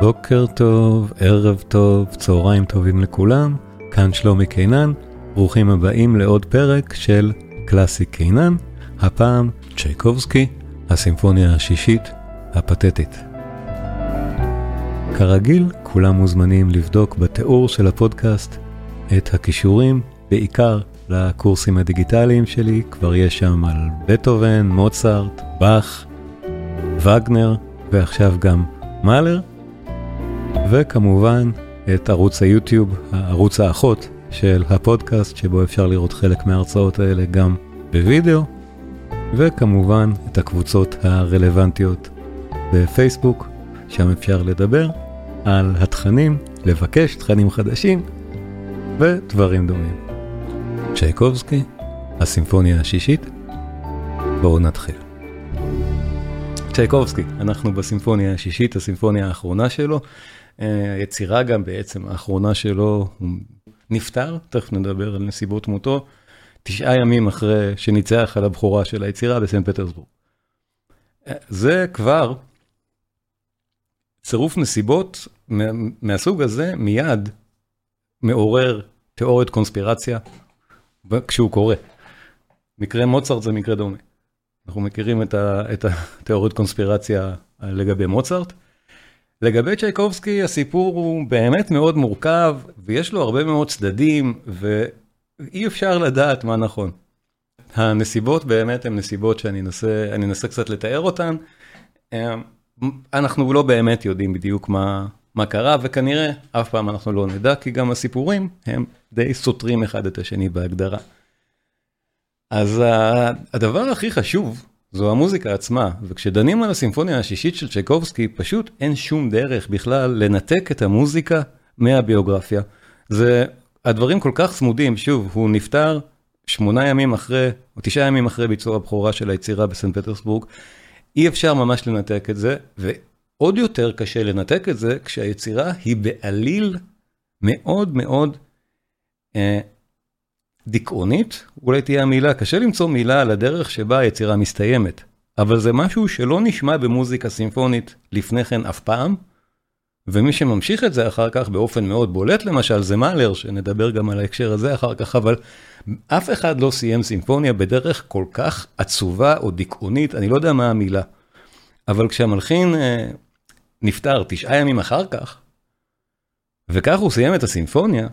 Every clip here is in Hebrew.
בוקר טוב, ערב טוב, צהריים טובים לכולם, כאן שלומי קינן, ברוכים הבאים לעוד פרק של קלאסי קינן, הפעם צ'ייקובסקי, הסימפוניה השישית הפתטית. כרגיל, כולם מוזמנים לבדוק בתיאור של הפודקאסט את הכישורים, בעיקר לקורסים הדיגיטליים שלי, כבר יש שם על בטהובן, מוצרט, באך, וגנר, ועכשיו גם מאלר. וכמובן את ערוץ היוטיוב, הערוץ האחות של הפודקאסט, שבו אפשר לראות חלק מההרצאות האלה גם בווידאו, וכמובן את הקבוצות הרלוונטיות בפייסבוק, שם אפשר לדבר על התכנים, לבקש תכנים חדשים ודברים דומים. צ'ייקובסקי, הסימפוניה השישית, בואו נתחיל. צ'ייקובסקי, אנחנו בסימפוניה השישית, הסימפוניה האחרונה שלו. היצירה גם בעצם האחרונה שלו, הוא נפטר, תכף נדבר על נסיבות מותו, תשעה ימים אחרי שניצח על הבכורה של היצירה בסן פטרסבורג. זה כבר צירוף נסיבות מהסוג הזה מיד מעורר תיאוריית קונספירציה כשהוא קורא. מקרה מוצרט זה מקרה דומה. אנחנו מכירים את התיאוריית קונספירציה לגבי מוצרט. לגבי צ'ייקובסקי הסיפור הוא באמת מאוד מורכב ויש לו הרבה מאוד צדדים ואי אפשר לדעת מה נכון. הנסיבות באמת הן נסיבות שאני אנסה, אני אנסה קצת לתאר אותן. אנחנו לא באמת יודעים בדיוק מה, מה קרה וכנראה אף פעם אנחנו לא נדע כי גם הסיפורים הם די סותרים אחד את השני בהגדרה. אז הדבר הכי חשוב זו המוזיקה עצמה, וכשדנים על הסימפוניה השישית של צ'ייקובסקי, פשוט אין שום דרך בכלל לנתק את המוזיקה מהביוגרפיה. זה, הדברים כל כך צמודים, שוב, הוא נפטר שמונה ימים אחרי, או תשעה ימים אחרי ביצוע הבכורה של היצירה בסן פטרסבורג. אי אפשר ממש לנתק את זה, ועוד יותר קשה לנתק את זה כשהיצירה היא בעליל מאוד מאוד אה, דיכאונית, אולי תהיה המילה, קשה למצוא מילה על הדרך שבה היצירה מסתיימת, אבל זה משהו שלא נשמע במוזיקה סימפונית לפני כן אף פעם, ומי שממשיך את זה אחר כך באופן מאוד בולט למשל זה מאלר, שנדבר גם על ההקשר הזה אחר כך, אבל אף אחד לא סיים סימפוניה בדרך כל כך עצובה או דיכאונית, אני לא יודע מה המילה, אבל כשהמלחין אה, נפטר תשעה ימים אחר כך, וכך הוא סיים את הסימפוניה,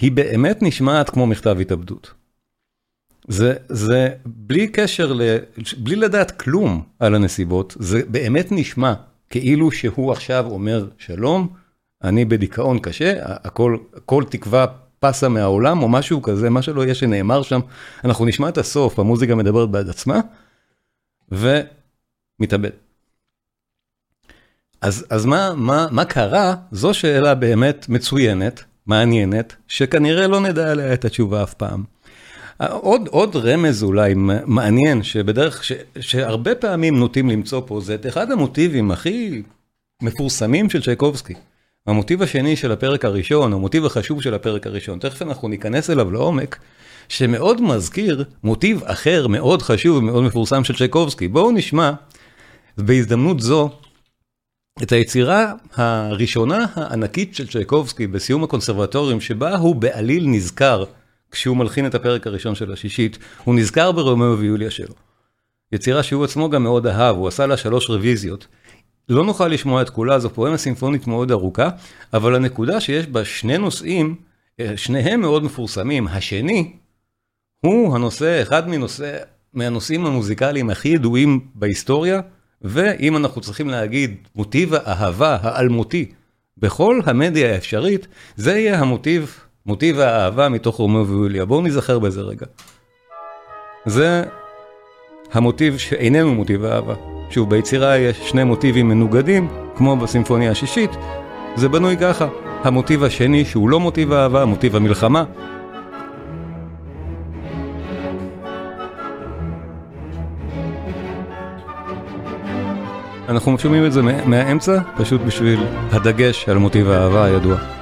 היא באמת נשמעת כמו מכתב התאבדות. זה, זה בלי קשר, ל, בלי לדעת כלום על הנסיבות, זה באמת נשמע כאילו שהוא עכשיו אומר שלום, אני בדיכאון קשה, הכל, כל תקווה פסה מהעולם או משהו כזה, מה שלא יהיה שנאמר שם, אנחנו נשמע את הסוף, המוזיקה מדברת בעד עצמה, ומתאבד. אז, אז מה, מה, מה קרה? זו שאלה באמת מצוינת, מעניינת, שכנראה לא נדע עליה את התשובה אף פעם. עוד, עוד רמז אולי מעניין, שבדרך, ש, שהרבה פעמים נוטים למצוא פה, זה את אחד המוטיבים הכי מפורסמים של צ'ייקובסקי. המוטיב השני של הפרק הראשון, המוטיב החשוב של הפרק הראשון, תכף אנחנו ניכנס אליו לעומק, שמאוד מזכיר מוטיב אחר מאוד חשוב ומאוד מפורסם של צ'ייקובסקי. בואו נשמע בהזדמנות זו את היצירה הראשונה הענקית של צ'ייקובסקי בסיום הקונסרבטוריום, שבה הוא בעליל נזכר, כשהוא מלחין את הפרק הראשון של השישית, הוא נזכר ברומאו ויוליה שלו. יצירה שהוא עצמו גם מאוד אהב, הוא עשה לה שלוש רוויזיות. לא נוכל לשמוע את כולה, זו פואמה סימפונית מאוד ארוכה, אבל הנקודה שיש בה שני נושאים, שניהם מאוד מפורסמים. השני, הוא הנושא, אחד מנושא, מהנושאים המוזיקליים הכי ידועים בהיסטוריה, ואם אנחנו צריכים להגיד מוטיב האהבה האלמותי בכל המדיה האפשרית, זה יהיה המוטיב, מוטיב האהבה מתוך רומאו ויוליה. בואו נזכר בזה רגע. זה המוטיב שהיננו מוטיב האהבה. שוב, ביצירה יש שני מוטיבים מנוגדים, כמו בסימפוניה השישית, זה בנוי ככה. המוטיב השני, שהוא לא מוטיב האהבה, מוטיב המלחמה, אנחנו שומעים את זה מהאמצע, פשוט בשביל הדגש על מוטיב האהבה הידוע.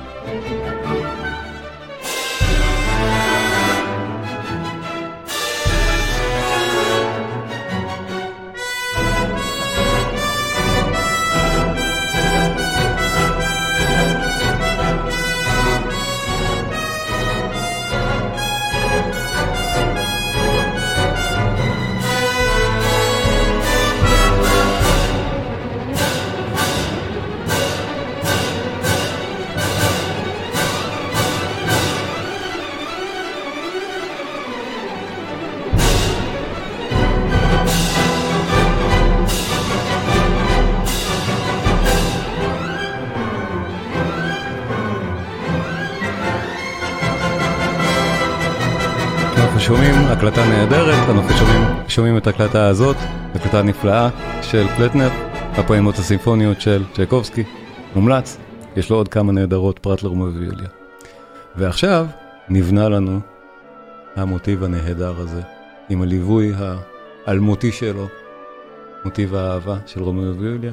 שומעים הקלטה נהדרת, אנחנו שומעים, שומעים את ההקלטה הזאת, הקלטה נפלאה של פלטנב, הפואמות הסימפוניות של צ'ייקובסקי, מומלץ, יש לו עוד כמה נהדרות פרט לרומאו ויוליה. ועכשיו נבנה לנו המוטיב הנהדר הזה, עם הליווי האלמותי שלו, מוטיב האהבה של רומאו ויוליה.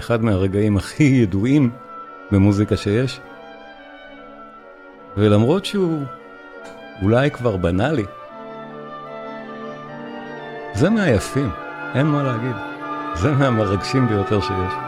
אחד מהרגעים הכי ידועים במוזיקה שיש, ולמרות שהוא אולי כבר בנאלי, זה מהיפים, אין מה להגיד. זה מהמרגשים ביותר שיש.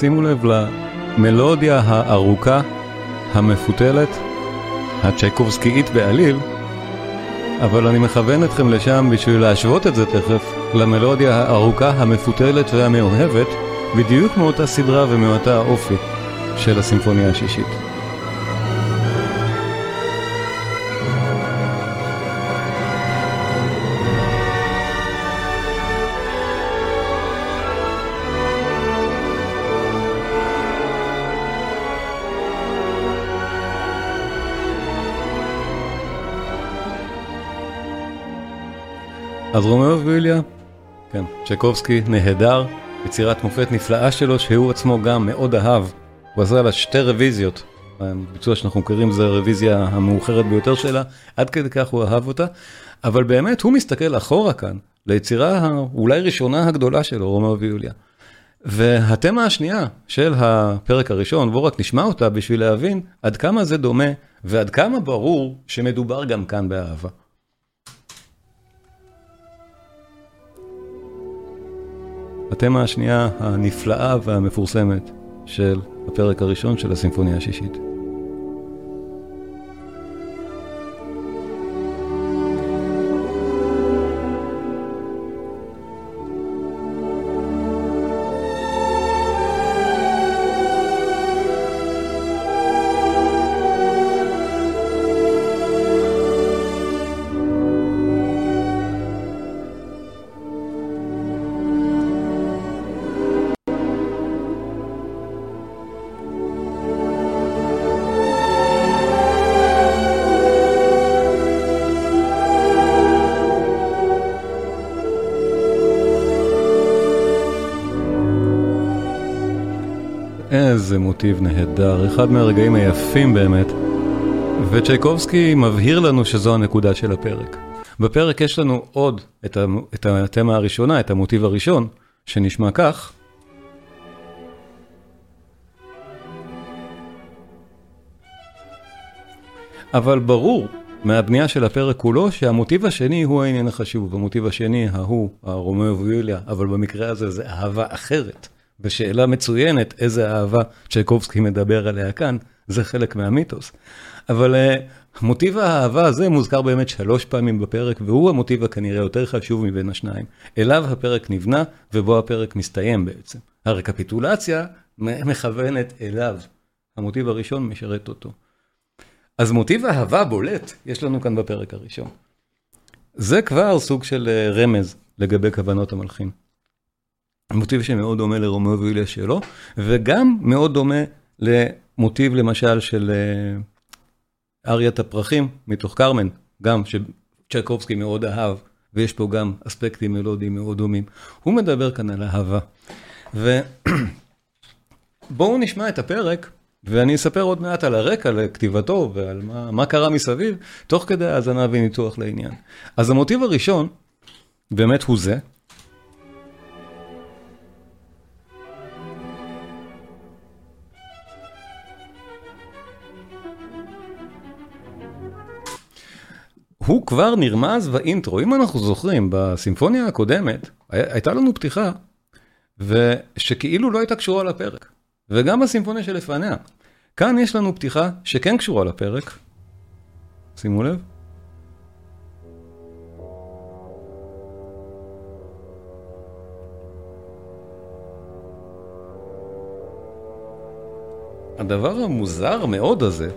שימו לב למלודיה הארוכה, המפותלת, הצ'ייקובסקאית בעליל, אבל אני מכוון אתכם לשם בשביל להשוות את זה תכף למלודיה הארוכה, המפותלת והמאוהבת, בדיוק מאותה סדרה ומאותה אופי של הסימפוניה השישית. אז רומאו ויוליה, כן, צ'ייקובסקי נהדר, יצירת מופת נפלאה שלו שהוא עצמו גם מאוד אהב. הוא עשה לה שתי רוויזיות, הביצוע שאנחנו מכירים זה הרוויזיה המאוחרת ביותר שלה, עד כדי כך הוא אהב אותה, אבל באמת הוא מסתכל אחורה כאן, ליצירה האולי ראשונה הגדולה שלו, רומאו ויוליה. והתמה השנייה של הפרק הראשון, בואו רק נשמע אותה בשביל להבין עד כמה זה דומה ועד כמה ברור שמדובר גם כאן באהבה. התמה השנייה הנפלאה והמפורסמת של הפרק הראשון של הסימפוניה השישית. מוטיב נהדר, אחד מהרגעים היפים באמת. וצ'ייקובסקי מבהיר לנו שזו הנקודה של הפרק. בפרק יש לנו עוד את, התמה הראשונה, את המוטיב הראשון, שנשמע כך. אבל ברור מהבנייה של הפרק כולו שהמוטיב השני הוא העניין החשוב. המוטיב השני, ההוא, הרומאו ויוליה, אבל במקרה הזה זה אהבה אחרת. ושאלה מצוינת, איזה אהבה צ'ייקובסקי מדבר עליה כאן, זה חלק מהמיתוס. אבל uh, מוטיב האהבה הזה מוזכר באמת שלוש פעמים בפרק, והוא המוטיב הכנראה יותר חשוב מבין השניים. אליו הפרק נבנה, ובו הפרק מסתיים בעצם. הרקפיטולציה מכוונת אליו. המוטיב הראשון משרת אותו. אז מוטיב אהבה בולט יש לנו כאן בפרק הראשון. זה כבר סוג של אה, רמז לגבי כוונות המלחין. מוטיב שמאוד דומה לרומאו ויוליה שלו, וגם מאוד דומה למוטיב למשל של אה, אריית הפרחים מתוך קרמן, גם שצ'ייקובסקי מאוד אהב, ויש פה גם אספקטים מלודיים מאוד דומים. הוא מדבר כאן על אהבה. ובואו נשמע את הפרק, ואני אספר עוד מעט על הרקע לכתיבתו ועל מה, מה קרה מסביב, תוך כדי האזנה וניתוח לעניין. אז המוטיב הראשון, באמת הוא זה, הוא כבר נרמז באינטרו, אם אנחנו זוכרים, בסימפוניה הקודמת, הייתה לנו פתיחה, ושכאילו לא הייתה קשורה לפרק, וגם בסימפוניה שלפניה. כאן יש לנו פתיחה שכן קשורה לפרק, שימו לב. הדבר המוזר מאוד הזה,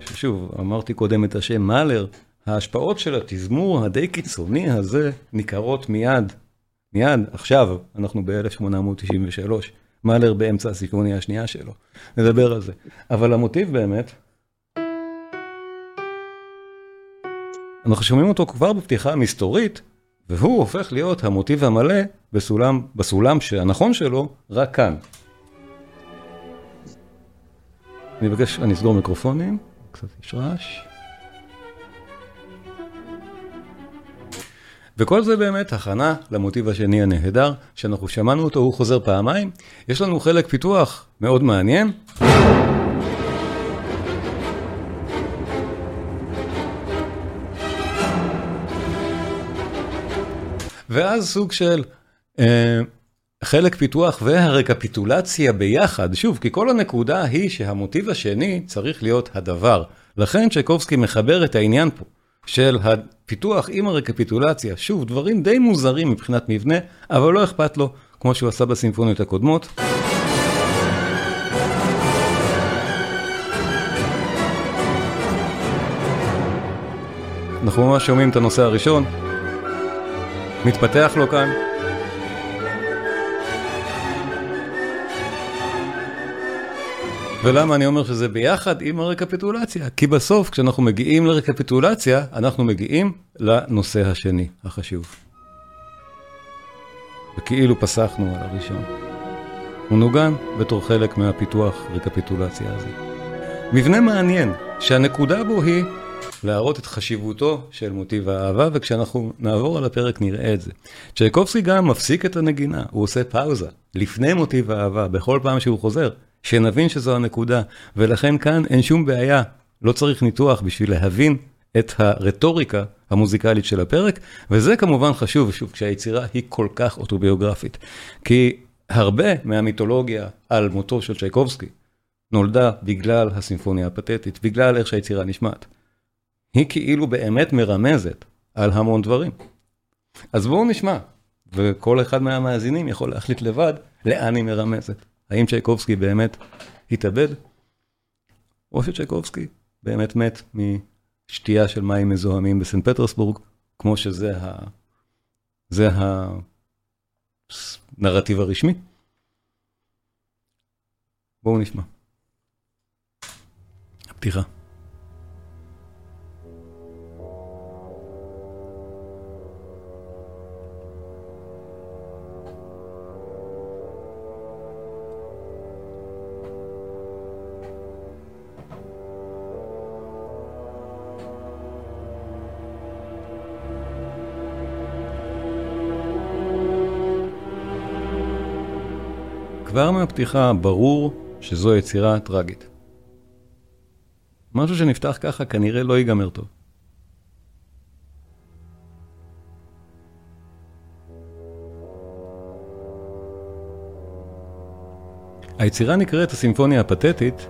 ששוב, אמרתי קודם את השם מאלר, ההשפעות של התזמור הדי קיצוני הזה ניכרות מיד, מיד, עכשיו, אנחנו ב-1893, מאלר באמצע הסימפוניה השנייה שלו, נדבר על זה. אבל המוטיב באמת, אנחנו שומעים אותו כבר בפתיחה המסתורית, והוא הופך להיות המוטיב המלא בסולם, בסולם הנכון שלו, רק כאן. אני מבקש, אני אסגור מיקרופונים, קצת יש רעש. וכל זה באמת הכנה למוטיב השני הנהדר, שאנחנו שמענו אותו, הוא חוזר פעמיים. יש לנו חלק פיתוח מאוד מעניין. ואז סוג של אה, חלק פיתוח והרקפיטולציה ביחד, שוב, כי כל הנקודה היא שהמוטיב השני צריך להיות הדבר. לכן צ'ייקובסקי מחבר את העניין פה של הפיתוח עם הרקפיטולציה, שוב, דברים די מוזרים מבחינת מבנה, אבל לא אכפת לו, כמו שהוא עשה בסימפוניות הקודמות. אנחנו ממש שומעים את הנושא הראשון, מתפתח לו כאן. ולמה אני אומר שזה ביחד עם הרקפיטולציה? כי בסוף כשאנחנו מגיעים לרקפיטולציה, אנחנו מגיעים לנושא השני, החשוב. וכאילו פסחנו על הראשון. הוא נוגן בתור חלק מהפיתוח רקפיטולציה הזה. מבנה מעניין, שהנקודה בו היא להראות את חשיבותו של מוטיב האהבה, וכשאנחנו נעבור על הפרק נראה את זה. צ'ייקובסקי גם מפסיק את הנגינה, הוא עושה פאוזה, לפני מוטיב האהבה, בכל פעם שהוא חוזר, שנבין שזו הנקודה, ולכן כאן אין שום בעיה, לא צריך ניתוח בשביל להבין את הרטוריקה המוזיקלית של הפרק, וזה כמובן חשוב, שוב, כשהיצירה היא כל כך אוטוביוגרפית. כי הרבה מהמיתולוגיה על מותו של צ'ייקובסקי נולדה בגלל הסימפוניה הפתטית, בגלל איך שהיצירה נשמעת. היא כאילו באמת מרמזת על המון דברים. אז בואו נשמע, וכל אחד מהמאזינים יכול להחליט לבד לאן היא מרמזת. האם צ'ייקובסקי באמת התאבד, או שצ'ייקובסקי באמת מת משתייה של מים מזוהמים בסנט פטרסבורג, כמו שזה ה... זה הנרטיב הרשמי. בואו נשמע. הפתיחה. כבר מהפתיחה ברור שזו יצירה טרגית. משהו שנפתח ככה כנראה לא ייגמר טוב. היצירה נקראת הסימפוניה הפתטית,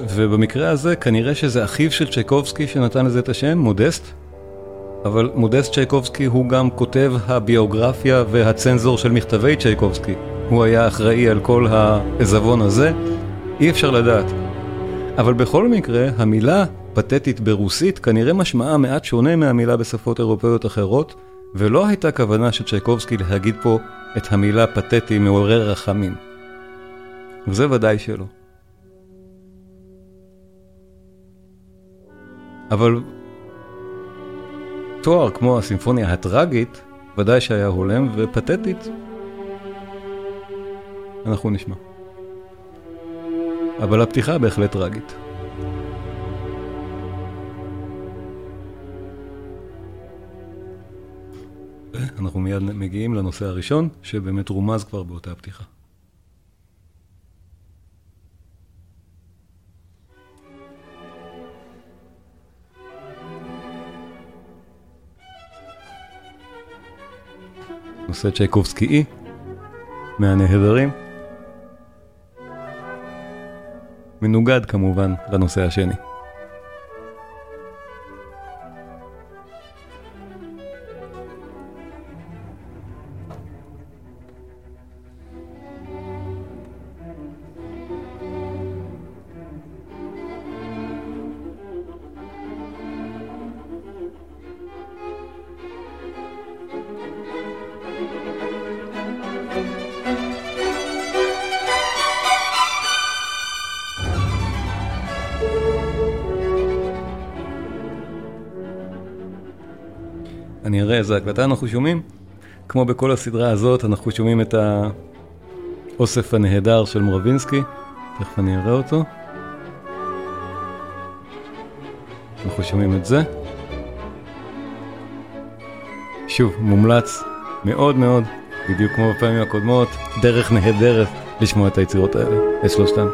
ובמקרה הזה כנראה שזה אחיו של צ'ייקובסקי שנתן לזה את השם, מודסט, אבל מודסט צ'ייקובסקי הוא גם כותב הביוגרפיה והצנזור של מכתבי צ'ייקובסקי. הוא היה אחראי על כל העזבון הזה, אי אפשר לדעת. אבל בכל מקרה, המילה פתטית ברוסית כנראה משמעה מעט שונה מהמילה בשפות אירופאיות אחרות, ולא הייתה כוונה של צ'ייקובסקי להגיד פה את המילה פתטי מעורר רחמים. וזה ודאי שלא. אבל תואר כמו הסימפוניה הטראגית, ודאי שהיה הולם, ופתטית אנחנו נשמע. אבל הפתיחה בהחלט טראגית. אנחנו מיד מגיעים לנושא הראשון, שבאמת רומז כבר באותה הפתיחה. נושא צ'ייקובסקי אי, מהנהדרים. מנוגד כמובן לנושא השני. הקלטה אנחנו שומעים. כמו בכל הסדרה הזאת, אנחנו שומעים את האוסף הנהדר של מורבינסקי, תכף אני אראה אותו. אנחנו שומעים את זה. שוב, מומלץ מאוד מאוד, בדיוק כמו בפעמים הקודמות, דרך נהדרת לשמוע את היצירות האלה, את שלושתן.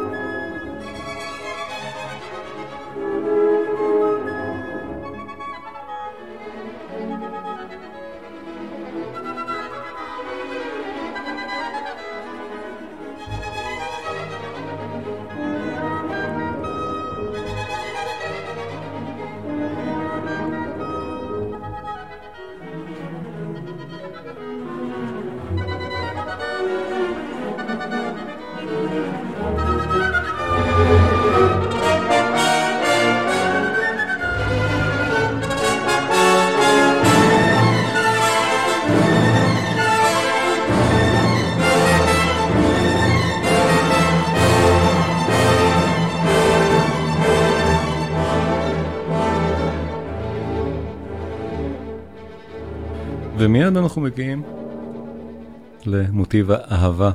למוטיב האהבה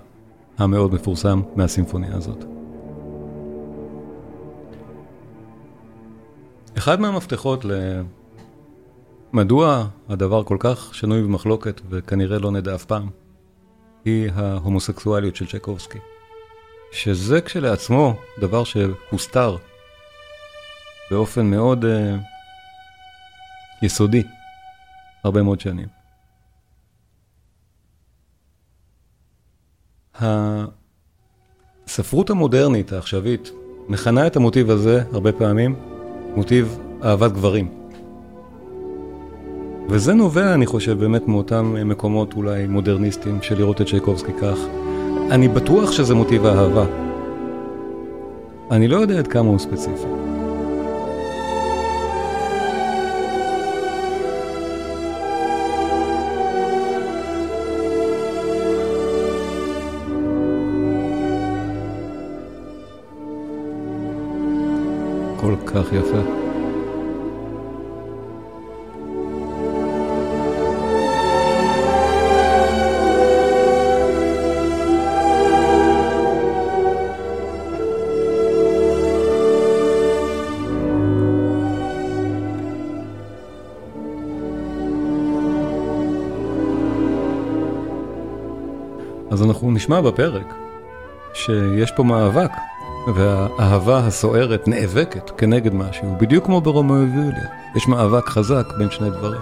המאוד מפורסם מהסימפוניה הזאת. אחד מהמפתחות למדוע הדבר כל כך שנוי במחלוקת וכנראה לא נדע אף פעם, היא ההומוסקסואליות של צ'קובסקי. שזה כשלעצמו דבר שהוסתר באופן מאוד uh, יסודי הרבה מאוד שנים. הספרות המודרנית העכשווית מכנה את המוטיב הזה הרבה פעמים מוטיב אהבת גברים. וזה נובע, אני חושב, באמת מאותם מקומות אולי מודרניסטיים של לראות את שייקובסקי כך. אני בטוח שזה מוטיב אהבה. אני לא יודע עד כמה הוא ספציפי. כך יפה. אז אנחנו נשמע בפרק שיש פה מאבק והאהבה הסוערת נאבקת כנגד משהו, בדיוק כמו ברומאו ויוליה. יש מאבק חזק בין שני דברים.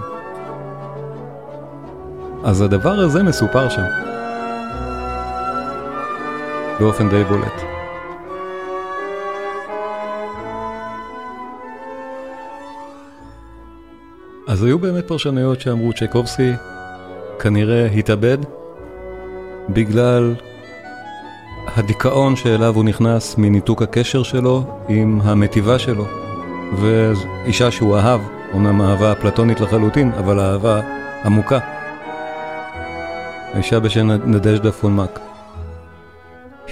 אז הדבר הזה מסופר שם. באופן די בולט. אז היו באמת פרשנויות שאמרו צ'ייקובסקי כנראה התאבד בגלל הדיכאון שאליו הוא נכנס מניתוק הקשר שלו עם המטיבה שלו. ואישה שהוא אהב, אומנם אהבה פלטונית לחלוטין, אבל אהבה עמוקה. האישה בשם נדז'דה פונמק.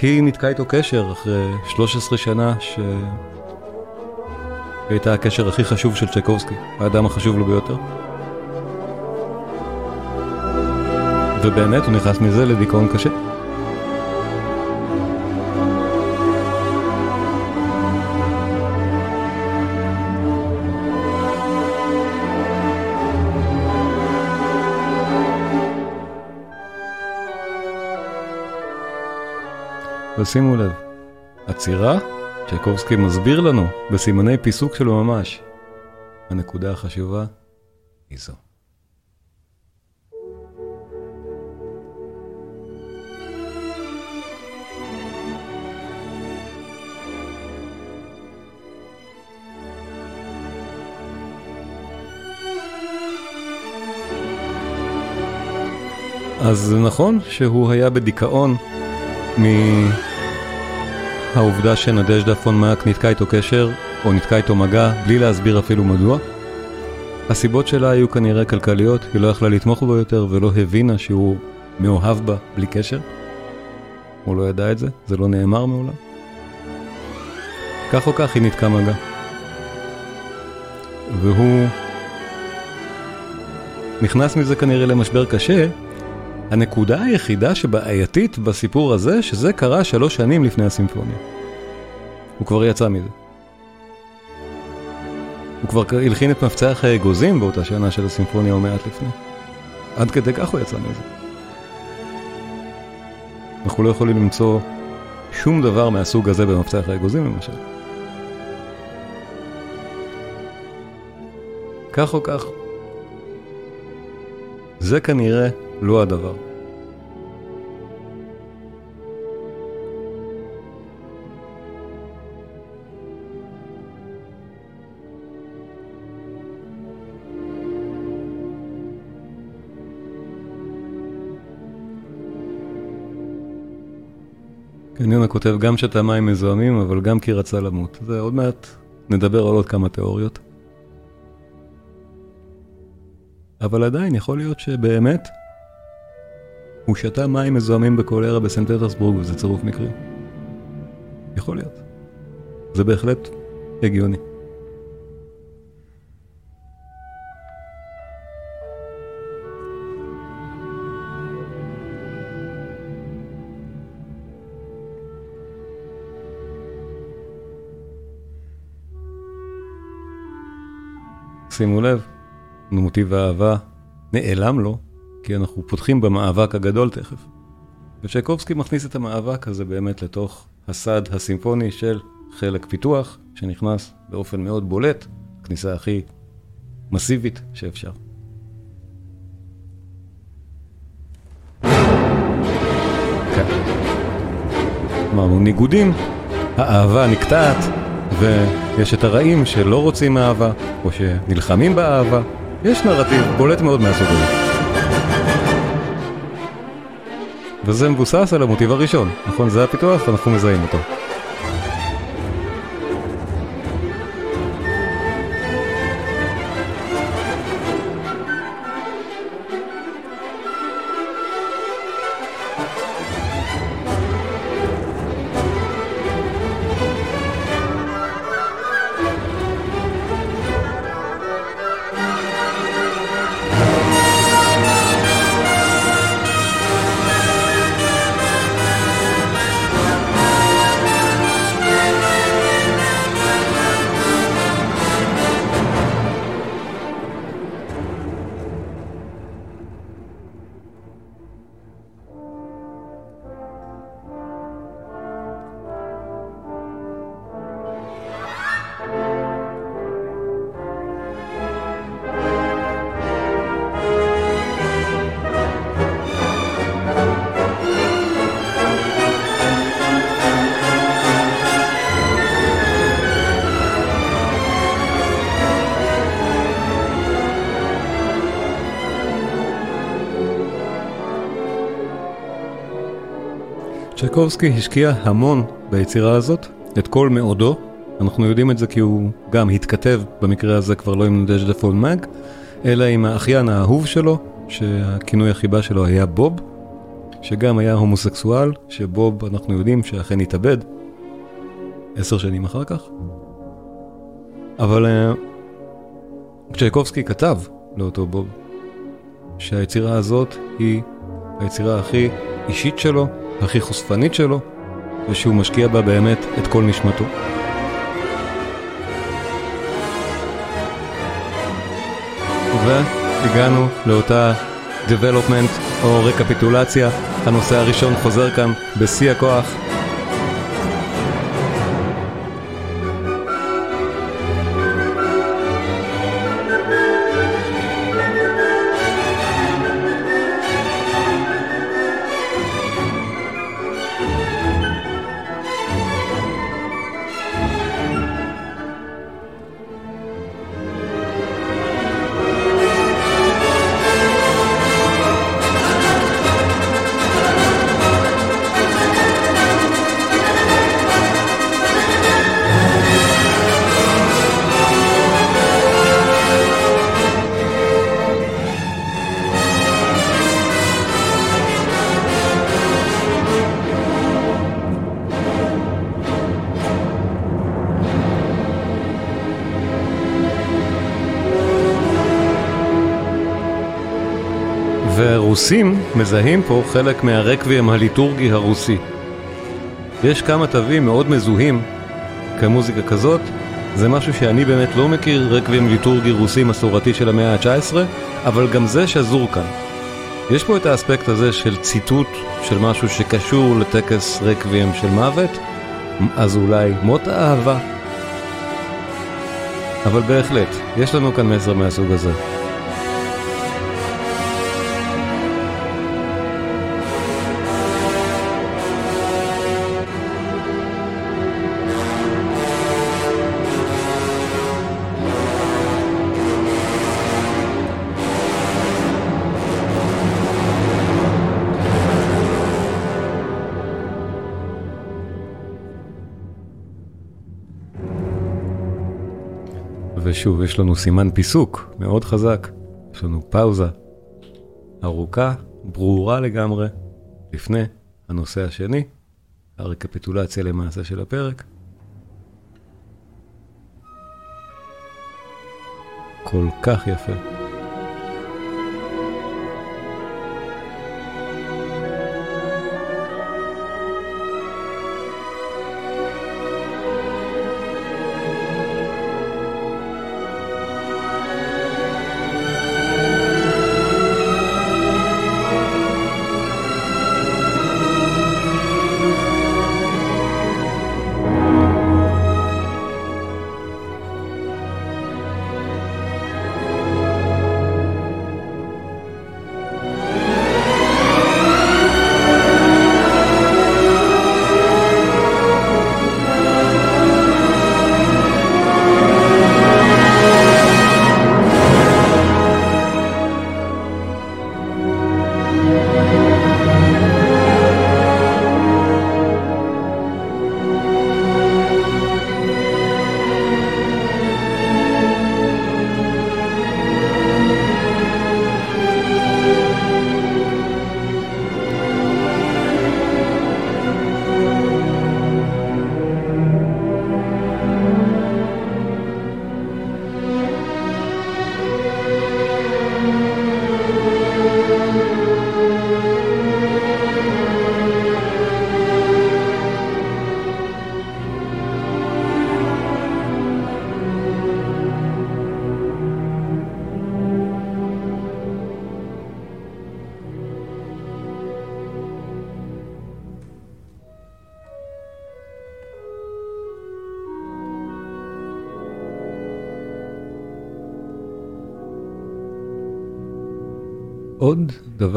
היא ניתקה איתו קשר אחרי 13 שנה שהיא הייתה הקשר הכי חשוב של צ'קובסקי, האדם החשוב לו ביותר. ובאמת הוא נכנס מזה לדיכאון קשה. ושימו לב, עצירה, צ'ייקובסקי מסביר לנו בסימני פיסוק שלו ממש. הנקודה החשובה היא זו. אז נכון שהוא היה בדיכאון מהעובדה שנדז'דה פון מאק ניתקה איתו קשר, או ניתקה איתו מגע, בלי להסביר אפילו מדוע. הסיבות שלה היו כנראה כלכליות, היא לא יכלה לתמוך בו יותר ולא הבינה שהוא מאוהב בה בלי קשר. הוא לא ידע את זה, זה לא נאמר מעולם. כך או כך היא ניתקה מגע. והוא נכנס מזה כנראה למשבר קשה. הנקודה היחידה שבעייתית בסיפור הזה, שזה קרה שלוש שנים לפני הסימפוניה. הוא כבר יצא מזה. הוא כבר הלחין את מפצח האגוזים באותה שנה של הסימפוניה או מעט לפני. עד כדי כך הוא יצא מזה. אנחנו לא יכולים למצוא שום דבר מהסוג הזה במפצח האגוזים למשל. כך או כך, זה כנראה לא הדבר. קניונה כותב גם שתה מים מזוהמים, אבל גם כי רצה למות. זה עוד מעט נדבר על עוד כמה תיאוריות. אבל עדיין יכול להיות שבאמת הוא שתה מים מזוהמים בקולרה בסנט פטרסבורג וזה צירוף מקרי. יכול להיות. זה בהחלט הגיוני. שימו לב, מוטיב האהבה נעלם לו, כי אנחנו פותחים במאבק הגדול תכף. וצ'ייקובסקי מכניס את המאבק הזה באמת לתוך הסד הסימפוני של חלק פיתוח, שנכנס באופן מאוד בולט, כניסה הכי מסיבית שאפשר. כן. אמרנו ניגודים, האהבה נקטעת, ויש את הרעים שלא רוצים אהבה, או שנלחמים באהבה. יש נרטיב בולט מאוד מהסוג הזה. וזה מבוסס על המוטיב הראשון, נכון? זה הפיתוח, ואנחנו מזהים אותו. צ'ייקובסקי השקיע המון ביצירה הזאת, את כל מאודו. אנחנו יודעים את זה כי הוא גם התכתב, במקרה הזה כבר לא עם נדז'דה פון מק, אלא עם האחיין האהוב שלו, שהכינוי החיבה שלו היה בוב, שגם היה הומוסקסואל, שבוב אנחנו יודעים שאכן התאבד עשר שנים אחר כך. אבל צ'ייקובסקי כתב לאותו בוב שהיצירה הזאת היא היצירה הכי אישית שלו, הכי חושפנית שלו, ושהוא משקיע בה באמת את כל נשמתו. והגענו לאותה development או רקפיטולציה, הנושא הראשון חוזר כאן בשיא הכוח. הרוסים מזהים פה חלק מהרקבים הליטורגי הרוסי. יש כמה תווים מאוד מזוהים כמוזיקה כזאת, זה משהו שאני באמת לא מכיר, רקבים ליטורגי רוסי מסורתי של המאה ה-19, אבל גם זה שזור כאן. יש פה את האספקט הזה של ציטוט של משהו שקשור לטקס רקבים של מוות, אז אולי מות האהבה. אבל בהחלט, יש לנו כאן מסר מהסוג הזה. ושוב, יש לנו סימן פיסוק מאוד חזק. יש לנו פאוזה ארוכה, ברורה לגמרי, לפני הנושא השני, הרקפיטולציה למעשה של הפרק. כל כך יפה.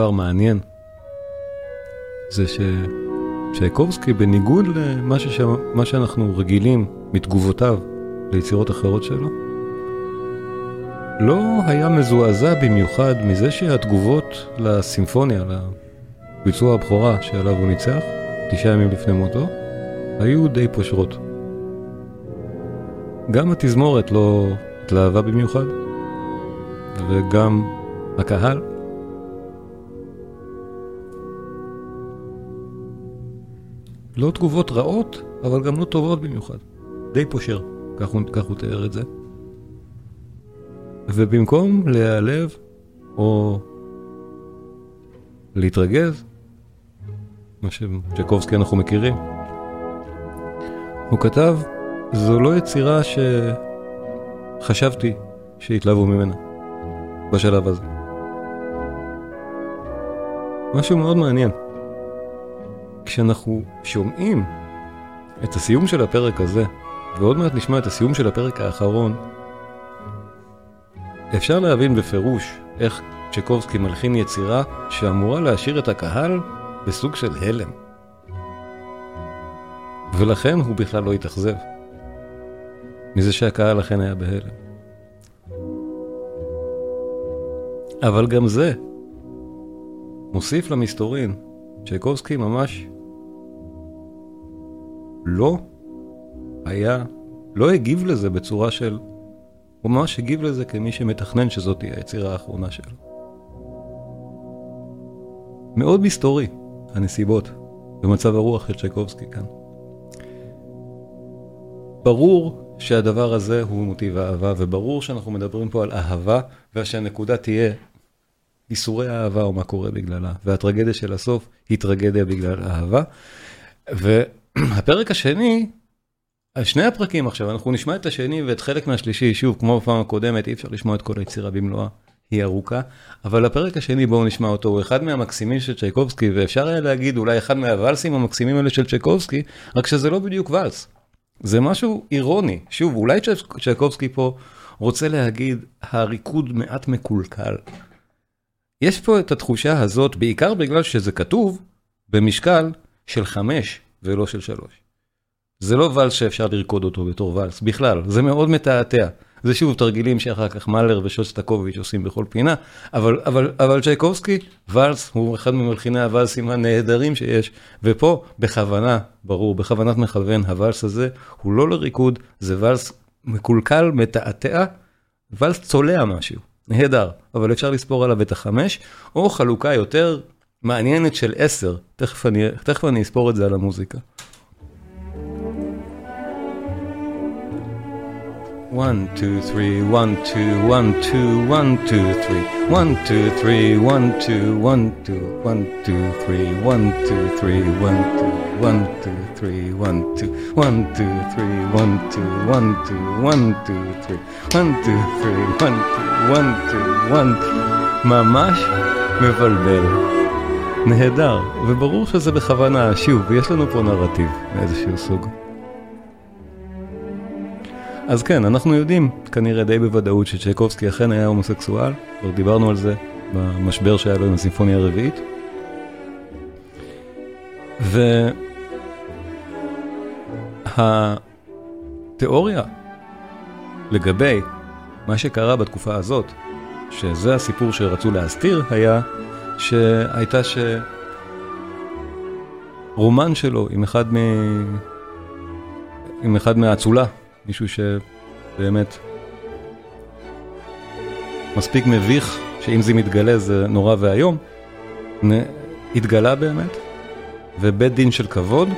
דבר מעניין זה שצ'ייקובסקי, בניגוד למה ששם, שאנחנו רגילים מתגובותיו ליצירות אחרות שלו, לא היה מזועזע במיוחד מזה שהתגובות לסימפוניה, לביצוע הבכורה שעליו הוא ניצח, תשעה ימים לפני מותו, היו די פושרות. גם התזמורת לא התלהבה במיוחד, וגם הקהל לא תגובות רעות, אבל גם לא טובות במיוחד. די פושר, כך הוא, כך הוא תיאר את זה. ובמקום להיעלב או להתרגז, מה שג'קובסקי אנחנו מכירים, הוא כתב, זו לא יצירה שחשבתי שהתלהבו ממנה בשלב הזה. משהו מאוד מעניין. כשאנחנו שומעים את הסיום של הפרק הזה, ועוד מעט נשמע את הסיום של הפרק האחרון, אפשר להבין בפירוש איך צ'קובסקי מלחין יצירה שאמורה להשאיר את הקהל בסוג של הלם. ולכן הוא בכלל לא התאכזב. מזה שהקהל אכן היה בהלם. אבל גם זה מוסיף למסתורין, צ'ייקובסקי ממש לא היה, לא הגיב לזה בצורה של, הוא ממש הגיב לזה כמי שמתכנן שזאת תהיה היצירה האחרונה שלו. מאוד מסתורי, הנסיבות ומצב הרוח של צ'ייקובסקי כאן. ברור שהדבר הזה הוא מוטיב האהבה, וברור שאנחנו מדברים פה על אהבה, ושהנקודה תהיה ייסורי אהבה או מה קורה בגללה, והטרגדיה של הסוף היא טרגדיה בגלל אהבה. והפרק השני, שני הפרקים עכשיו, אנחנו נשמע את השני ואת חלק מהשלישי, שוב, כמו בפעם הקודמת, אי אפשר לשמוע את כל היצירה במלואה, היא ארוכה, אבל הפרק השני בואו נשמע אותו, הוא אחד מהמקסימים של צ'ייקובסקי, ואפשר היה להגיד אולי אחד מהוואלסים המקסימים האלה של צ'ייקובסקי, רק שזה לא בדיוק ואלס. זה משהו אירוני, שוב, אולי צ'ייקובסקי פה רוצה להגיד, הריקוד מעט מקולקל. יש פה את התחושה הזאת, בעיקר בגלל שזה כתוב במשקל של חמש ולא של שלוש. זה לא ואלס שאפשר לרקוד אותו בתור ואלס, בכלל, זה מאוד מתעתע. זה שוב תרגילים שאחר כך מאלר ושוסטקוביץ' עושים בכל פינה, אבל, אבל, אבל צ'ייקובסקי, ואלס הוא אחד ממלחיני הוואלסים הנהדרים שיש, ופה בכוונה, ברור, בכוונת מכוון, הוואלס הזה הוא לא לריקוד, זה ואלס מקולקל, מתעתע, ואלס צולע משהו, נהדר, אבל אפשר לספור עליו את החמש, או חלוקה יותר מעניינת של עשר, תכף אני, תכף אני אספור את זה על המוזיקה. One, two, three, one, two, one, two, one, two, three, one, two, three, one, two, one, two, one, two, three, one, two, three, one, two, one, two, three, one, two, one, two, three, one, two, one, two, one, two, three, one, two, three, one, two, one, two, one, ממש מבלבל. נהדר, וברור שזה בכוונה, שוב, יש לנו פה נרטיב מאיזשהו סוג. אז כן, אנחנו יודעים כנראה די בוודאות שצ'ייקובסקי אכן היה הומוסקסואל, כבר דיברנו על זה במשבר שהיה לו עם הסימפוניה הרביעית. והתיאוריה לגבי מה שקרה בתקופה הזאת, שזה הסיפור שרצו להסתיר, היה שהייתה שרומן שלו עם אחד, מ... עם אחד מהאצולה מישהו שבאמת מספיק מביך, שאם זה מתגלה זה נורא ואיום, התגלה באמת, ובית דין של כבוד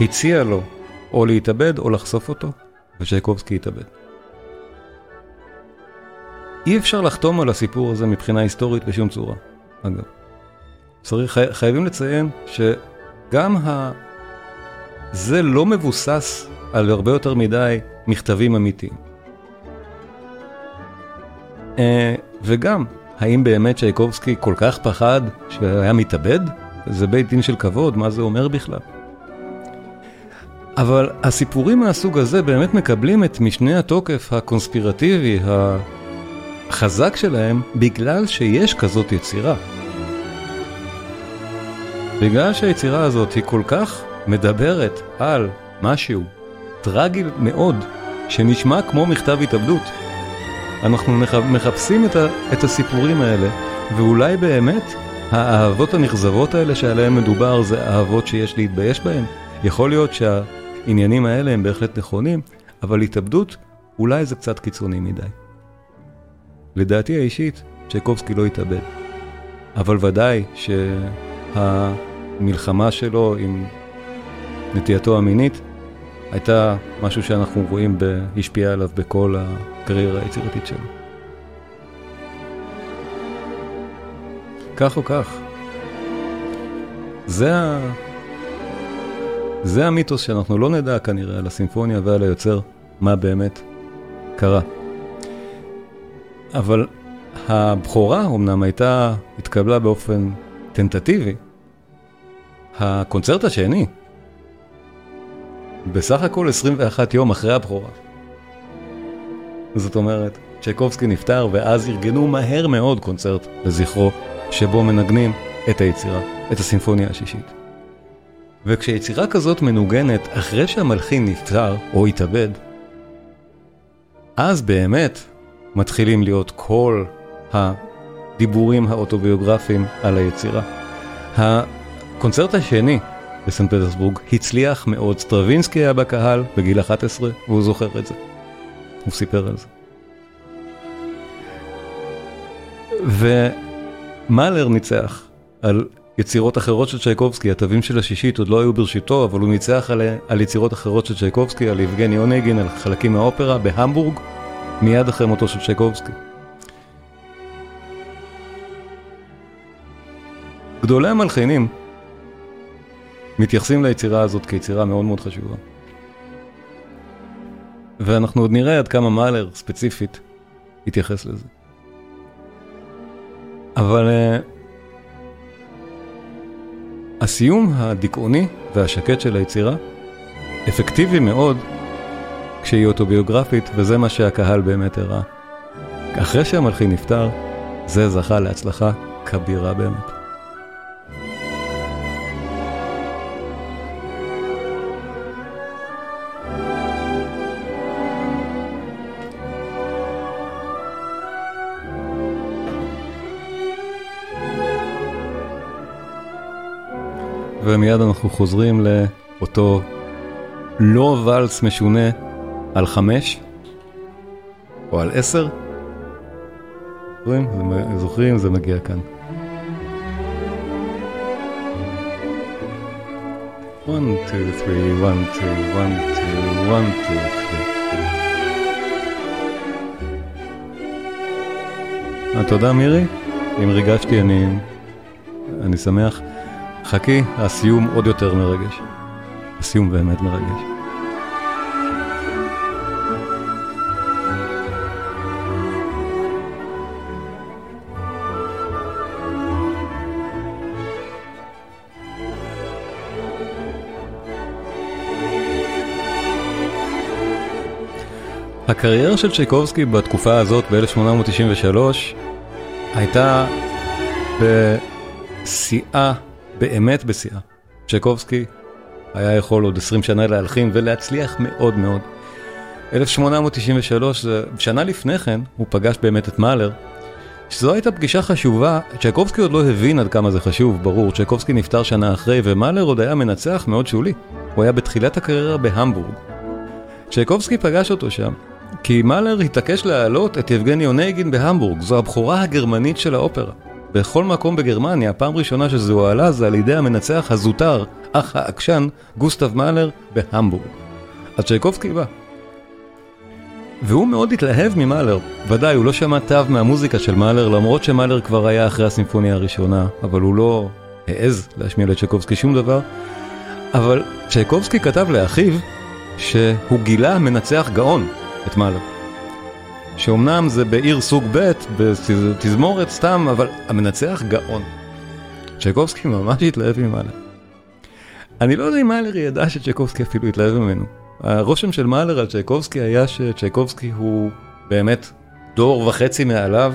הציע לו או להתאבד או לחשוף אותו, וצ'ייקובסקי התאבד. אי אפשר לחתום על הסיפור הזה מבחינה היסטורית בשום צורה, אגב. צריך, חייבים לציין שגם ה... זה לא מבוסס על הרבה יותר מדי מכתבים אמיתיים. אה, וגם, האם באמת צ'ייקובסקי כל כך פחד שהיה מתאבד? זה בית דין של כבוד, מה זה אומר בכלל? אבל הסיפורים מהסוג הזה באמת מקבלים את משנה התוקף הקונספירטיבי החזק שלהם בגלל שיש כזאת יצירה. בגלל שהיצירה הזאת היא כל כך מדברת על משהו טרגי מאוד, שנשמע כמו מכתב התאבדות. אנחנו מחפשים את, את הסיפורים האלה, ואולי באמת האהבות הנכזבות האלה שעליהן מדובר זה אהבות שיש להתבייש בהן. יכול להיות שהעניינים האלה הם בהחלט נכונים, אבל התאבדות אולי זה קצת קיצוני מדי. לדעתי האישית, צ'ייקובסקי לא התאבד. אבל ודאי שהמלחמה שלו עם נטייתו המינית הייתה משהו שאנחנו רואים, השפיע עליו בכל הקריירה היצירתית שלו. כך או כך, זה, ה... זה המיתוס שאנחנו לא נדע כנראה על הסימפוניה ועל היוצר, מה באמת קרה. אבל הבכורה אמנם הייתה, התקבלה באופן טנטטיבי. הקונצרט השני, בסך הכל 21 יום אחרי הבכורה. זאת אומרת, צ'ייקובסקי נפטר ואז ארגנו מהר מאוד קונצרט לזכרו, שבו מנגנים את היצירה, את הסימפוניה השישית. וכשיצירה כזאת מנוגנת אחרי שהמלחין נפטר או התאבד, אז באמת מתחילים להיות כל הדיבורים האוטוביוגרפיים על היצירה. הקונצרט השני בסנט פטרסבורג הצליח מאוד. סטרווינסקי היה בקהל בגיל 11 והוא זוכר את זה. הוא סיפר על זה. ומאלר ניצח על יצירות אחרות של צ'ייקובסקי, התווים של השישית עוד לא היו ברשיתו, אבל הוא ניצח על, על יצירות אחרות של צ'ייקובסקי, על יבגני אונגין, על חלקים מהאופרה בהמבורג, מיד אחרי מותו של צ'ייקובסקי. גדולי המלחינים מתייחסים ליצירה הזאת כיצירה מאוד מאוד חשובה. ואנחנו עוד נראה עד כמה מאלר ספציפית יתייחס לזה. אבל uh, הסיום הדיכאוני והשקט של היצירה אפקטיבי מאוד כשהיא אוטוביוגרפית, וזה מה שהקהל באמת הראה. אחרי שהמלחין נפטר, זה זכה להצלחה כבירה באמת. ומיד אנחנו חוזרים לאותו לא ואלס משונה על חמש או על עשר. זוכרים? זה מגיע כאן. one, two, three, one, two, one, two, one, two, three. תודה מירי, אם ריגשתי אני, אני שמח. חכי, הסיום עוד יותר מרגש. הסיום באמת מרגש. הקריירה של צ'ייקובסקי בתקופה הזאת, ב-1893, הייתה בשיאה באמת בשיאה. צ'קובסקי היה יכול עוד 20 שנה להלחין ולהצליח מאוד מאוד. 1893, שנה לפני כן, הוא פגש באמת את מאלר, שזו הייתה פגישה חשובה, צ'קובסקי עוד לא הבין עד כמה זה חשוב, ברור, צ'קובסקי נפטר שנה אחרי ומאלר עוד היה מנצח מאוד שולי. הוא היה בתחילת הקריירה בהמבורג. צ'קובסקי פגש אותו שם, כי מאלר התעקש להעלות את יבגני אונייגין בהמבורג, זו הבכורה הגרמנית של האופרה. בכל מקום בגרמניה, פעם ראשונה שזה הועלה זה על ידי המנצח הזוטר, אח העקשן, גוסטב מאלר, בהמבורג. אז צ'ייקובסקי בא. והוא מאוד התלהב ממאלר, ודאי, הוא לא שמע תו מהמוזיקה של מאלר, למרות שמאלר כבר היה אחרי הסימפוניה הראשונה, אבל הוא לא העז להשמיע לצ'ייקובסקי שום דבר. אבל צ'ייקובסקי כתב לאחיו שהוא גילה מנצח גאון, את מאלר. שאומנם זה בעיר סוג ב', בתזמורת סתם, אבל המנצח גאון. צ'ייקובסקי ממש התלהב ממאלר. אני לא יודע אם מאלר ידע שצ'ייקובסקי אפילו התלהב ממנו. הרושם של מאלר על צ'ייקובסקי היה שצ'ייקובסקי הוא באמת דור וחצי מעליו.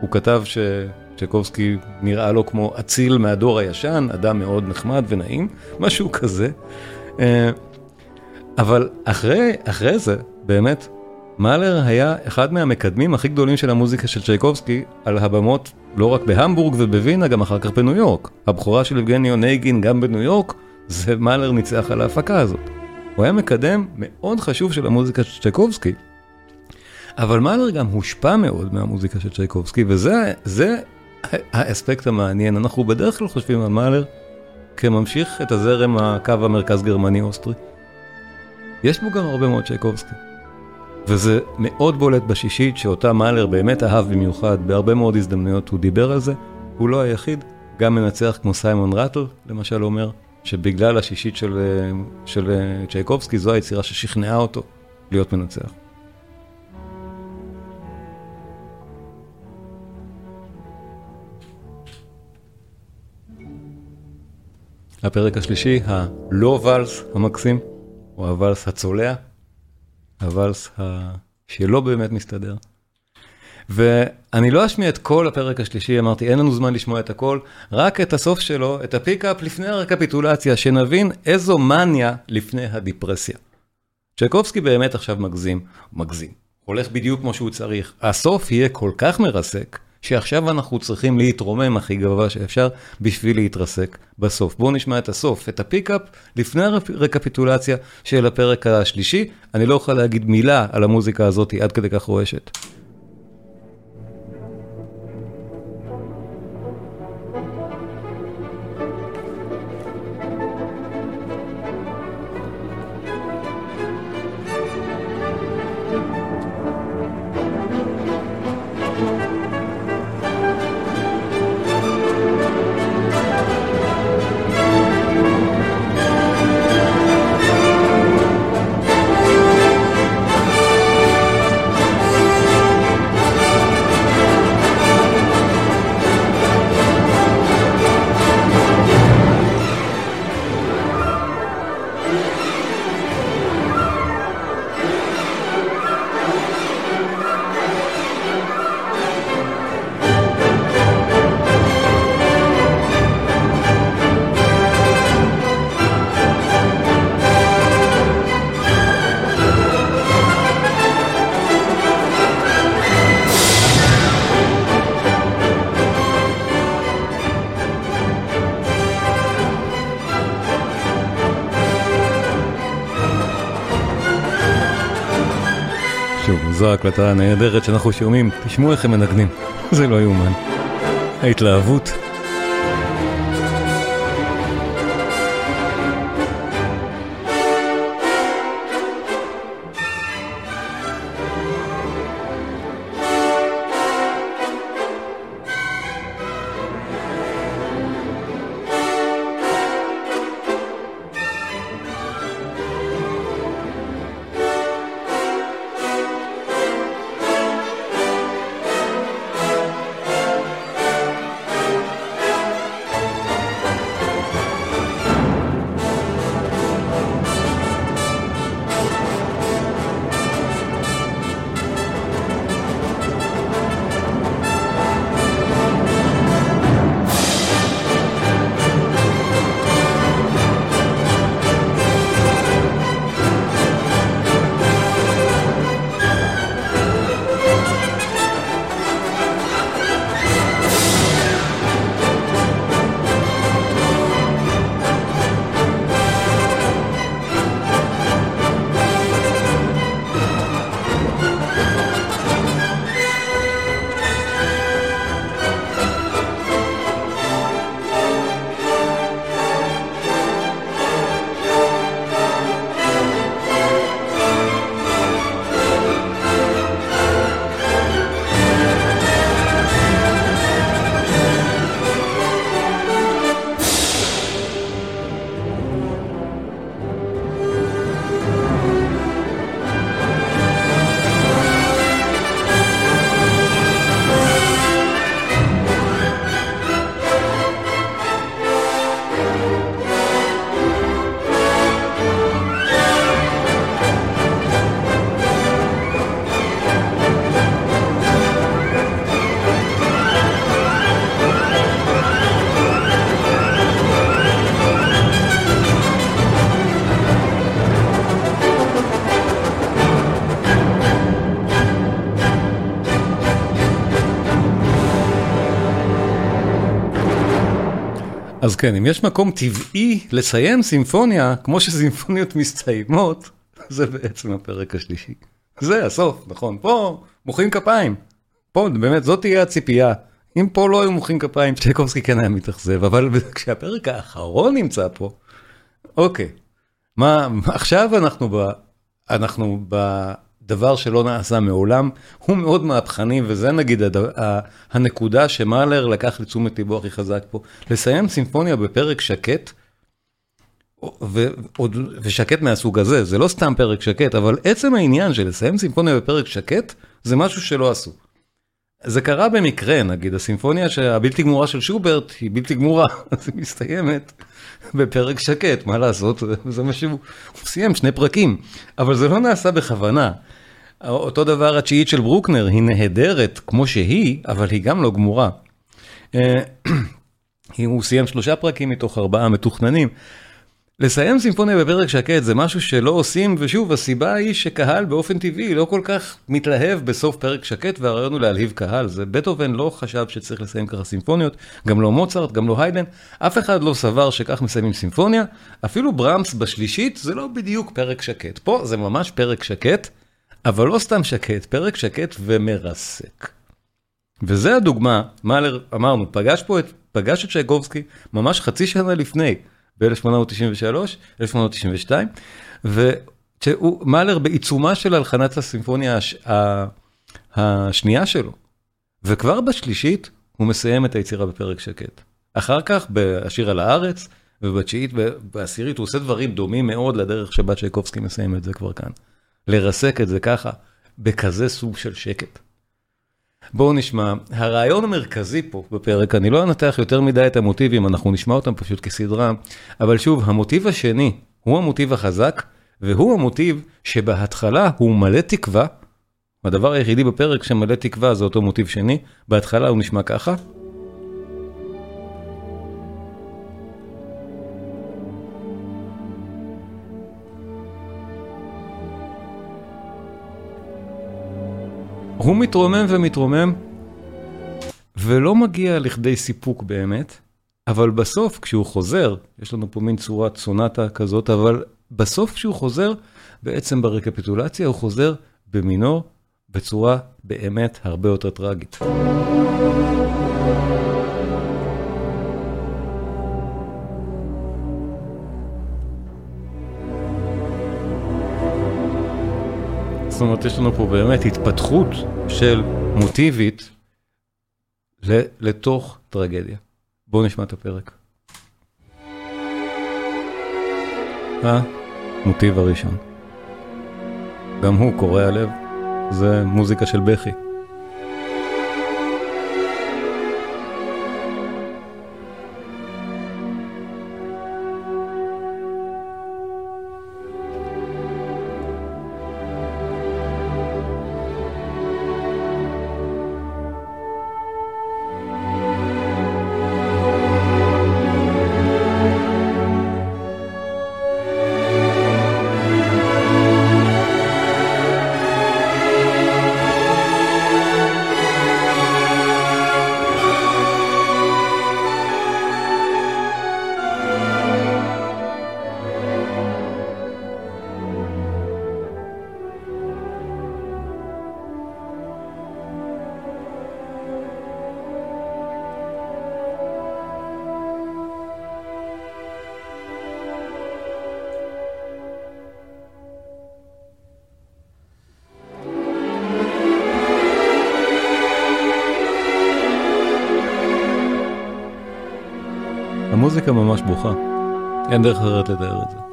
הוא כתב שצ'ייקובסקי נראה לו כמו אציל מהדור הישן, אדם מאוד נחמד ונעים, משהו כזה. אה, אבל אחרי, אחרי זה, באמת, מאלר היה אחד מהמקדמים הכי גדולים של המוזיקה של צ'ייקובסקי על הבמות לא רק בהמבורג ובווינה, גם אחר כך בניו יורק. הבכורה של יבגני אונייגין גם בניו יורק, זה מאלר ניצח על ההפקה הזאת. הוא היה מקדם מאוד חשוב של המוזיקה של צ'ייקובסקי. אבל מאלר גם הושפע מאוד מהמוזיקה של צ'ייקובסקי, וזה האספקט המעניין. אנחנו בדרך כלל חושבים על מאלר כממשיך את הזרם הקו המרכז גרמני אוסטרי. יש בו גם הרבה מאוד צ'ייקובסקי. וזה מאוד בולט בשישית שאותה מאלר באמת אהב במיוחד, בהרבה מאוד הזדמנויות הוא דיבר על זה, הוא לא היחיד, גם מנצח כמו סיימון רטל, למשל אומר, שבגלל השישית של, של צ'ייקובסקי זו היצירה ששכנעה אותו להיות מנצח. הפרק השלישי, הלא ואלס המקסים, או הוואלס הצולע. הוואלס שלא באמת מסתדר. ואני לא אשמיע את כל הפרק השלישי, אמרתי, אין לנו זמן לשמוע את הכל, רק את הסוף שלו, את ה pickup לפני הרקפיטולציה, שנבין איזו מניה לפני הדיפרסיה. צ'ייקובסקי באמת עכשיו מגזים, מגזים, הולך בדיוק כמו שהוא צריך. הסוף יהיה כל כך מרסק, שעכשיו אנחנו צריכים להתרומם הכי גבוה שאפשר בשביל להתרסק בסוף. בואו נשמע את הסוף, את ה pickup, לפני הרקפיטולציה של הפרק השלישי. אני לא אוכל להגיד מילה על המוזיקה הזאת עד כדי כך רועשת. זו ההקלטה הנהדרת שאנחנו שומעים, תשמעו איך הם מנגנים, זה לא יאומן. ההתלהבות. אז כן, אם יש מקום טבעי לסיים סימפוניה, כמו שסימפוניות מסתיימות, זה בעצם הפרק השלישי. זה הסוף, נכון, פה מוחאים כפיים. פה באמת, זאת תהיה הציפייה. אם פה לא היו מוחאים כפיים, צ'ייקובסקי כן היה מתאכזב, אבל כשהפרק האחרון נמצא פה, אוקיי, מה, עכשיו אנחנו ב... אנחנו ב... דבר שלא נעשה מעולם, הוא מאוד מהפכני, וזה נגיד הדבר, הנקודה שמאלר לקח לתשומת ליבו הכי חזק פה. לסיים סימפוניה בפרק שקט, ו, ושקט מהסוג הזה, זה לא סתם פרק שקט, אבל עצם העניין של לסיים סימפוניה בפרק שקט, זה משהו שלא עשו. זה קרה במקרה, נגיד, הסימפוניה הבלתי גמורה של שוברט היא בלתי גמורה, אז היא מסתיימת בפרק שקט, מה לעשות, זה מה שהוא, הוא סיים שני פרקים, אבל זה לא נעשה בכוונה. אותו דבר התשיעית של ברוקנר, היא נהדרת כמו שהיא, אבל היא גם לא גמורה. אה, הוא סיים שלושה פרקים מתוך ארבעה מתוכננים. לסיים סימפוניה בפרק שקט זה משהו שלא עושים, ושוב, הסיבה היא שקהל באופן טבעי לא כל כך מתלהב בסוף פרק שקט, והרעיון הוא להלהיב קהל. זה בטהובן לא חשב שצריך לסיים ככה סימפוניות, גם לא מוצרט, גם לא היידן, אף אחד לא סבר שכך מסיימים סימפוניה, אפילו ברמס בשלישית זה לא בדיוק פרק שקט. פה זה ממש פרק שקט, אבל לא סתם שקט, פרק שקט ומרסק. וזה הדוגמה, מאלר, אמרנו, פגש פה את, פגש את שייקובסקי ממש חצי שנה לפני. ב-1893, 1892, ומאלר בעיצומה של הלחנת הסימפוניה הש... השנייה שלו, וכבר בשלישית הוא מסיים את היצירה בפרק שקט. אחר כך בשיר על הארץ, ובתשיעית ובעשירית הוא עושה דברים דומים מאוד לדרך שבה צ'ייקובסקי מסיים את זה כבר כאן. לרסק את זה ככה, בכזה סוג של שקט. בואו נשמע, הרעיון המרכזי פה בפרק, אני לא אנתח יותר מדי את המוטיבים, אנחנו נשמע אותם פשוט כסדרה, אבל שוב, המוטיב השני הוא המוטיב החזק, והוא המוטיב שבהתחלה הוא מלא תקווה, הדבר היחידי בפרק שמלא תקווה זה אותו מוטיב שני, בהתחלה הוא נשמע ככה. הוא מתרומם ומתרומם, ולא מגיע לכדי סיפוק באמת, אבל בסוף כשהוא חוזר, יש לנו פה מין צורת סונטה כזאת, אבל בסוף כשהוא חוזר, בעצם ברקפיטולציה הוא חוזר במינור בצורה באמת הרבה יותר טראגית. זאת אומרת, יש לנו פה באמת התפתחות של מוטיבית לתוך טרגדיה. בואו נשמע את הפרק. המוטיב הראשון. גם הוא קורע לב, זה מוזיקה של בכי. אין דרך אחרת לתאר את זה.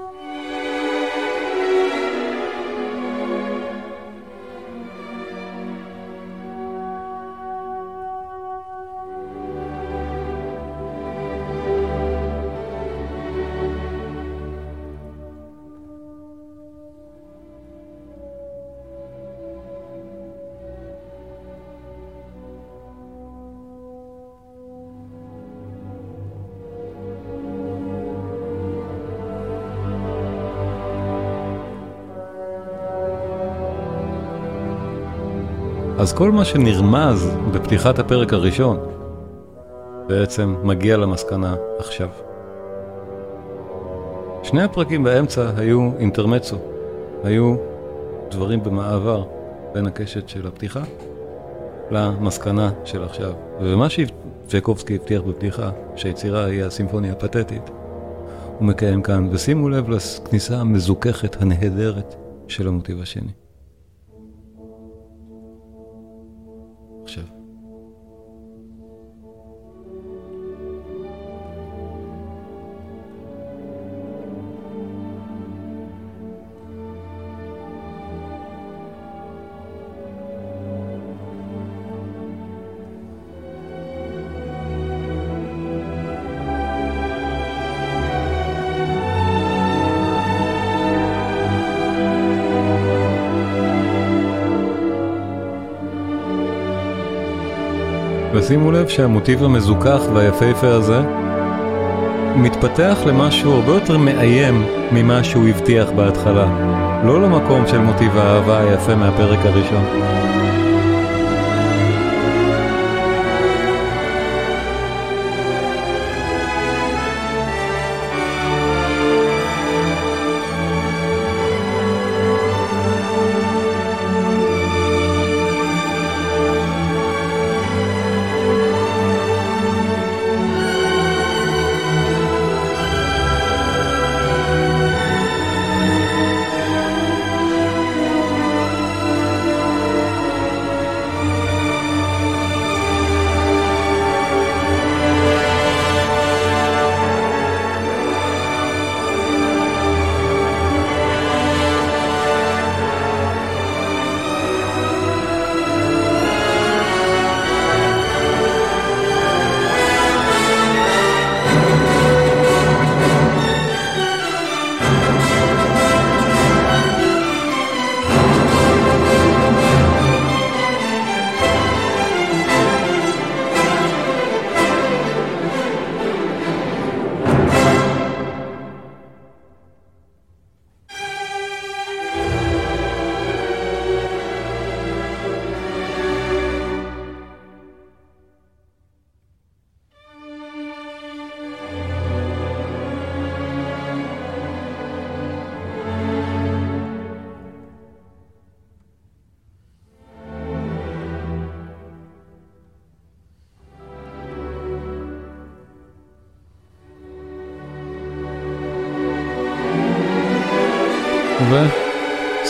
אז כל מה שנרמז בפתיחת הפרק הראשון, בעצם מגיע למסקנה עכשיו. שני הפרקים באמצע היו אינטרמצו, היו דברים במעבר בין הקשת של הפתיחה למסקנה של עכשיו. ומה שצ'קובסקי הבטיח בפתיחה, שהיצירה היא הסימפוניה הפתטית, הוא מקיים כאן, ושימו לב לכניסה המזוככת הנהדרת של המוטיב השני. ושימו לב שהמוטיב המזוכח והיפהפה הזה מתפתח למשהו הרבה יותר מאיים ממה שהוא הבטיח בהתחלה. לא למקום של מוטיב האהבה היפה מהפרק הראשון.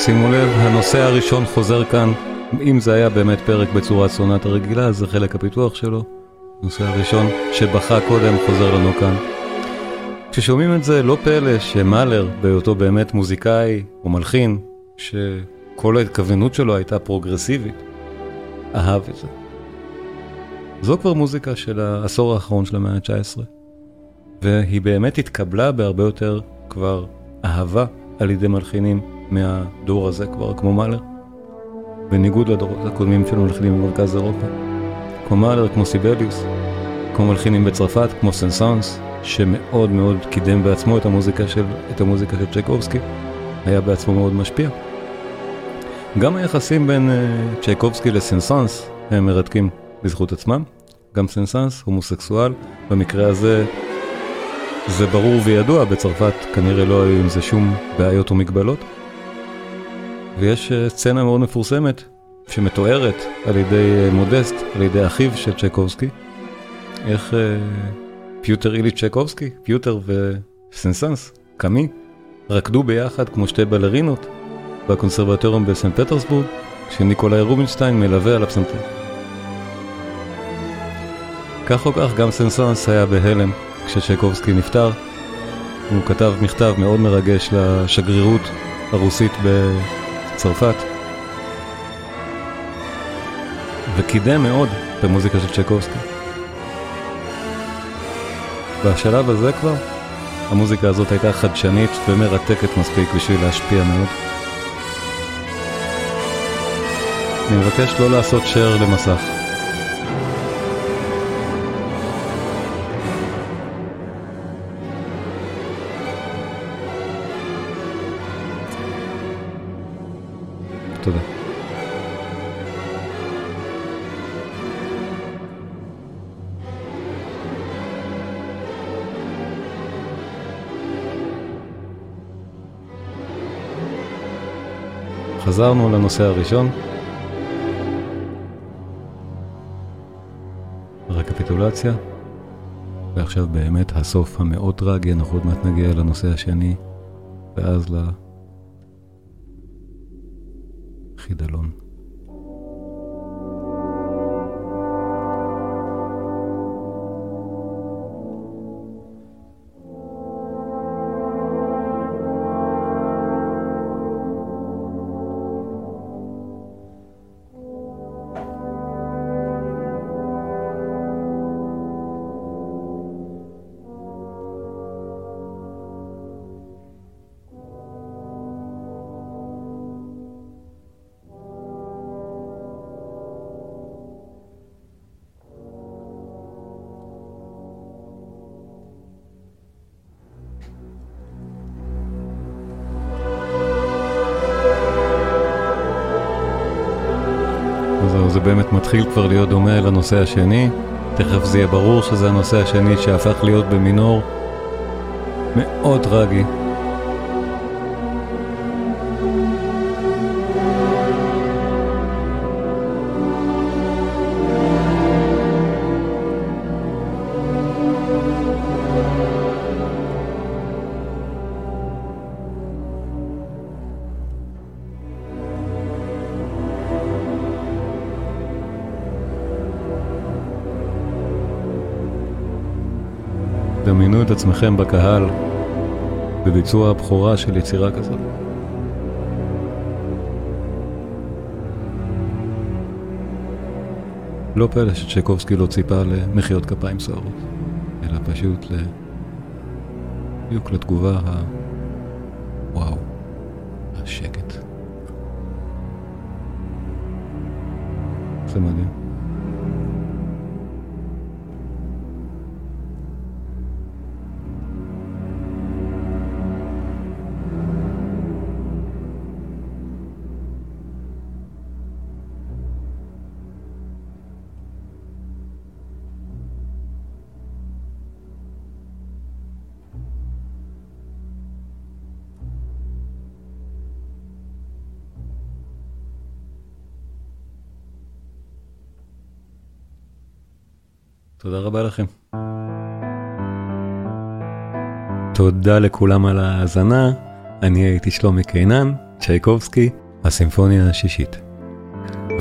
ושימו לב, הנושא הראשון חוזר כאן, אם זה היה באמת פרק בצורת סונטה רגילה, זה חלק הפיתוח שלו. הנושא הראשון שבכה קודם חוזר לנו כאן. כששומעים את זה, לא פלא שמאלר, בהיותו באמת מוזיקאי או מלחין, שכל ההתכוונות שלו הייתה פרוגרסיבית, אהב את זה. זו כבר מוזיקה של העשור האחרון של המאה ה-19, והיא באמת התקבלה בהרבה יותר כבר אהבה על ידי מלחינים מהדור הזה כבר, כמו מאלר, בניגוד לדורות הקודמים של מלחינים במרכז אירופה. כמו מאלר, כמו סיבליוס, כמו מלחינים בצרפת, כמו סנסאנס, שמאוד מאוד קידם בעצמו את המוזיקה של, את המוזיקה של צ'ייקובסקי, היה בעצמו מאוד משפיע. גם היחסים בין uh, צ'ייקובסקי לסנסאנס הם מרתקים בזכות עצמם. גם סנסאנס, הומוסקסואל, במקרה הזה זה ברור וידוע, בצרפת כנראה לא היו עם זה שום בעיות ומגבלות. ויש uh, סצנה מאוד מפורסמת שמתוארת על ידי uh, מודסט, על ידי אחיו של צ'ייקובסקי, איך... Uh, פיוטר איליץ' צ'ייקובסקי, פיוטר וסנסאנס, קאמי, רקדו ביחד כמו שתי בלרינות בקונסרבטוריום בסנט פטרסבורג, כשניקולאי רובינשטיין מלווה על הפסנתר. כך או כך גם סנסנס היה בהלם כשצ'קובסקי נפטר. הוא כתב מכתב מאוד מרגש לשגרירות הרוסית בצרפת, וקידם מאוד את המוזיקה של צ'קובסקי. בשלב הזה כבר, המוזיקה הזאת הייתה חדשנית ומרתקת מספיק בשביל להשפיע מאוד. אני מבקש לא לעשות share למסך. חזרנו לנושא הראשון. רקפיטולציה. ועכשיו באמת הסוף המאוד טרגי, אנחנו עוד מעט נגיע לנושא השני, ואז לחידלון. מתחיל כבר להיות דומה לנושא השני. תכף זה יהיה ברור שזה הנושא השני שהפך להיות במינור מאוד טרגי. עצמכם בקהל בביצוע הבכורה של יצירה כזאת. לא פלא שצ'קובסקי לא ציפה למחיאות כפיים סוערות, אלא פשוט ל... בדיוק לתגובה ה... וואו, השקט. זה מדהים. תודה רבה לכם. תודה לכולם על ההאזנה. אני הייתי שלומי קינן, צ'ייקובסקי, הסימפוניה השישית.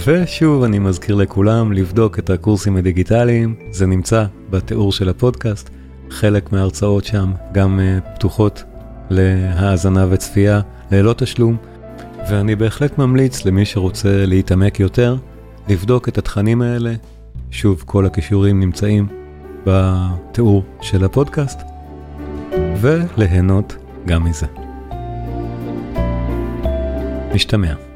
ושוב אני מזכיר לכולם לבדוק את הקורסים הדיגיטליים, זה נמצא בתיאור של הפודקאסט, חלק מההרצאות שם גם uh, פתוחות להאזנה וצפייה ללא תשלום, ואני בהחלט ממליץ למי שרוצה להתעמק יותר, לבדוק את התכנים האלה, שוב כל הכישורים נמצאים בתיאור של הפודקאסט, וליהנות גם מזה. משתמע.